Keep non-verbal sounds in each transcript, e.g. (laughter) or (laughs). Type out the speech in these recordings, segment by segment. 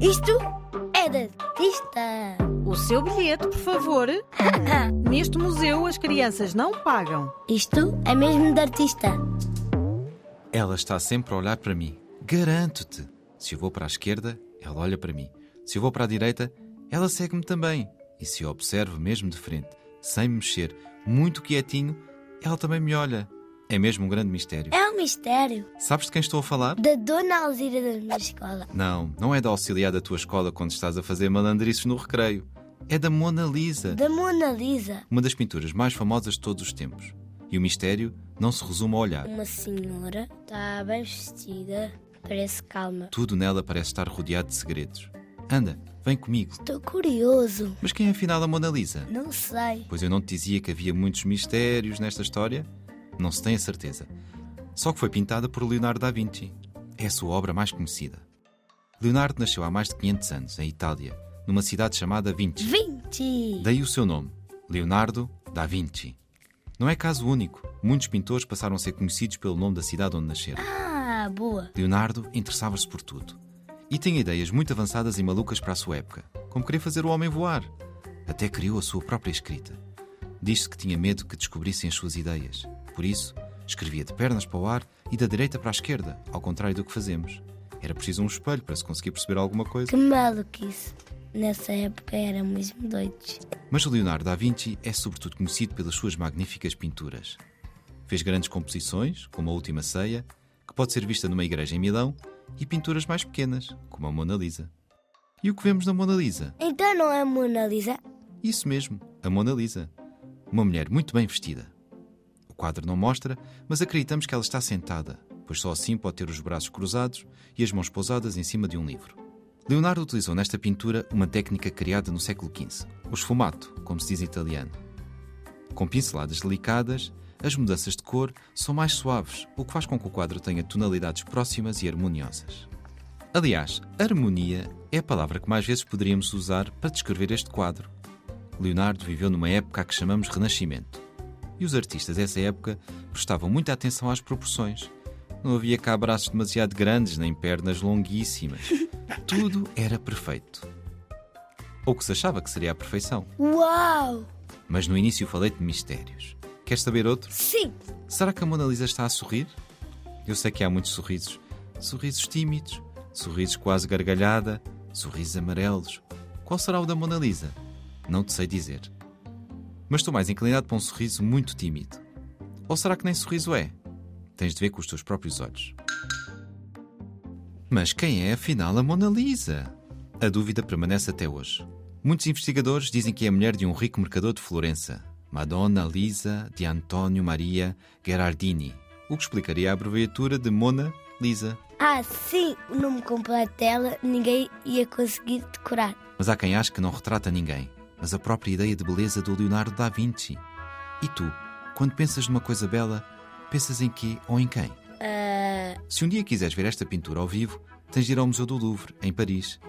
Isto é de artista. O seu bilhete, por favor. (laughs) Neste museu as crianças não pagam. Isto é mesmo de artista. Ela está sempre a olhar para mim. Garanto-te. Se eu vou para a esquerda, ela olha para mim. Se eu vou para a direita, ela segue-me também. E se eu observo mesmo de frente, sem me mexer, muito quietinho, ela também me olha. É mesmo um grande mistério. É um mistério. Sabes de quem estou a falar? Da Dona Alzira da minha escola. Não, não é da auxiliar da tua escola quando estás a fazer malandrices no recreio. É da Mona Lisa, Da Mona Lisa. uma das pinturas mais famosas de todos os tempos. E o mistério não se resume ao olhar. Uma senhora está bem vestida. Parece calma. Tudo nela parece estar rodeado de segredos. Anda, vem comigo. Estou curioso. Mas quem é afinal a Mona Lisa? Não sei. Pois eu não te dizia que havia muitos mistérios nesta história? Não se tem a certeza. Só que foi pintada por Leonardo da Vinci. É a sua obra mais conhecida. Leonardo nasceu há mais de 500 anos, em Itália, numa cidade chamada Vinci. 20. Daí o seu nome, Leonardo da Vinci. Não é caso único. Muitos pintores passaram a ser conhecidos pelo nome da cidade onde nasceram. Ah, boa. Leonardo interessava-se por tudo. E tinha ideias muito avançadas e malucas para a sua época, como querer fazer o homem voar. Até criou a sua própria escrita. Diz-se que tinha medo que descobrissem as suas ideias. Por isso, escrevia de pernas para o ar e da direita para a esquerda, ao contrário do que fazemos. Era preciso um espelho para se conseguir perceber alguma coisa. Que maluquice. Nessa época éramos doidos. Mas Leonardo da Vinci é sobretudo conhecido pelas suas magníficas pinturas. Fez grandes composições, como a Última Ceia, que pode ser vista numa igreja em Milão, e pinturas mais pequenas, como a Mona Lisa. E o que vemos na Mona Lisa? Então não é Mona Lisa? Isso mesmo, a Mona Lisa. Uma mulher muito bem vestida. O quadro não mostra, mas acreditamos que ela está sentada, pois só assim pode ter os braços cruzados e as mãos pousadas em cima de um livro. Leonardo utilizou nesta pintura uma técnica criada no século XV, o sfumato, como se diz em italiano. Com pinceladas delicadas, as mudanças de cor são mais suaves, o que faz com que o quadro tenha tonalidades próximas e harmoniosas. Aliás, harmonia é a palavra que mais vezes poderíamos usar para descrever este quadro. Leonardo viveu numa época a que chamamos Renascimento. E os artistas dessa época prestavam muita atenção às proporções. Não havia cá braços demasiado grandes, nem pernas longuíssimas. (laughs) Tudo era perfeito. Ou que se achava que seria a perfeição. Uau! Mas no início falei de mistérios. Queres saber outro? Sim! Será que a Mona Lisa está a sorrir? Eu sei que há muitos sorrisos. Sorrisos tímidos, sorrisos quase gargalhada, sorrisos amarelos. Qual será o da Mona Lisa? Não te sei dizer. Mas estou mais inclinado para um sorriso muito tímido. Ou será que nem sorriso é? Tens de ver com os teus próprios olhos. Mas quem é afinal a Mona Lisa? A dúvida permanece até hoje. Muitos investigadores dizem que é a mulher de um rico mercador de Florença, Madonna Lisa de Antonio Maria Gherardini, o que explicaria a abreviatura de Mona Lisa. Ah, sim! O nome completo dela ninguém ia conseguir decorar. Mas há quem ache que não retrata ninguém, mas a própria ideia de beleza do Leonardo da Vinci. E tu, quando pensas numa coisa bela, pensas em quê ou em quem? Ah, Se um dia quiseres ver esta pintura ao vivo, tens de ir ao Museu do Louvre, em Paris.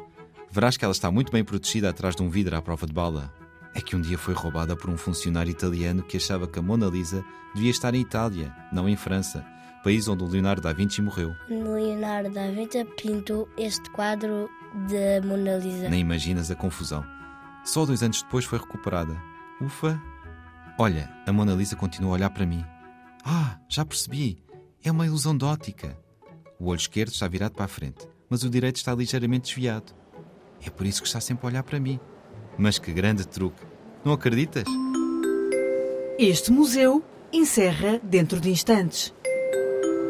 Verás que ela está muito bem protegida atrás de um vidro à prova de bala. É que um dia foi roubada por um funcionário italiano que achava que a Mona Lisa devia estar em Itália, não em França, país onde o Leonardo da Vinci morreu. Leonardo da Vinci pintou este quadro da Mona Lisa. Nem imaginas a confusão. Só dois anos depois foi recuperada. Ufa! Olha, a Mona Lisa continua a olhar para mim. Ah, já percebi. É uma ilusão de ótica. O olho esquerdo está virado para a frente, mas o direito está ligeiramente desviado. É por isso que está sempre a olhar para mim. Mas que grande truque! Não acreditas? Este museu encerra dentro de instantes.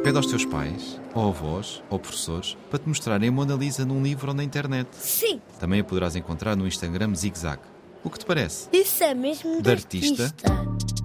Pede aos teus pais, ou avós, ou professores, para te mostrarem a Mona Lisa num livro ou na internet. Sim! Também a poderás encontrar no Instagram Zig Zag. O que te parece? Isso é mesmo De de artista? artista.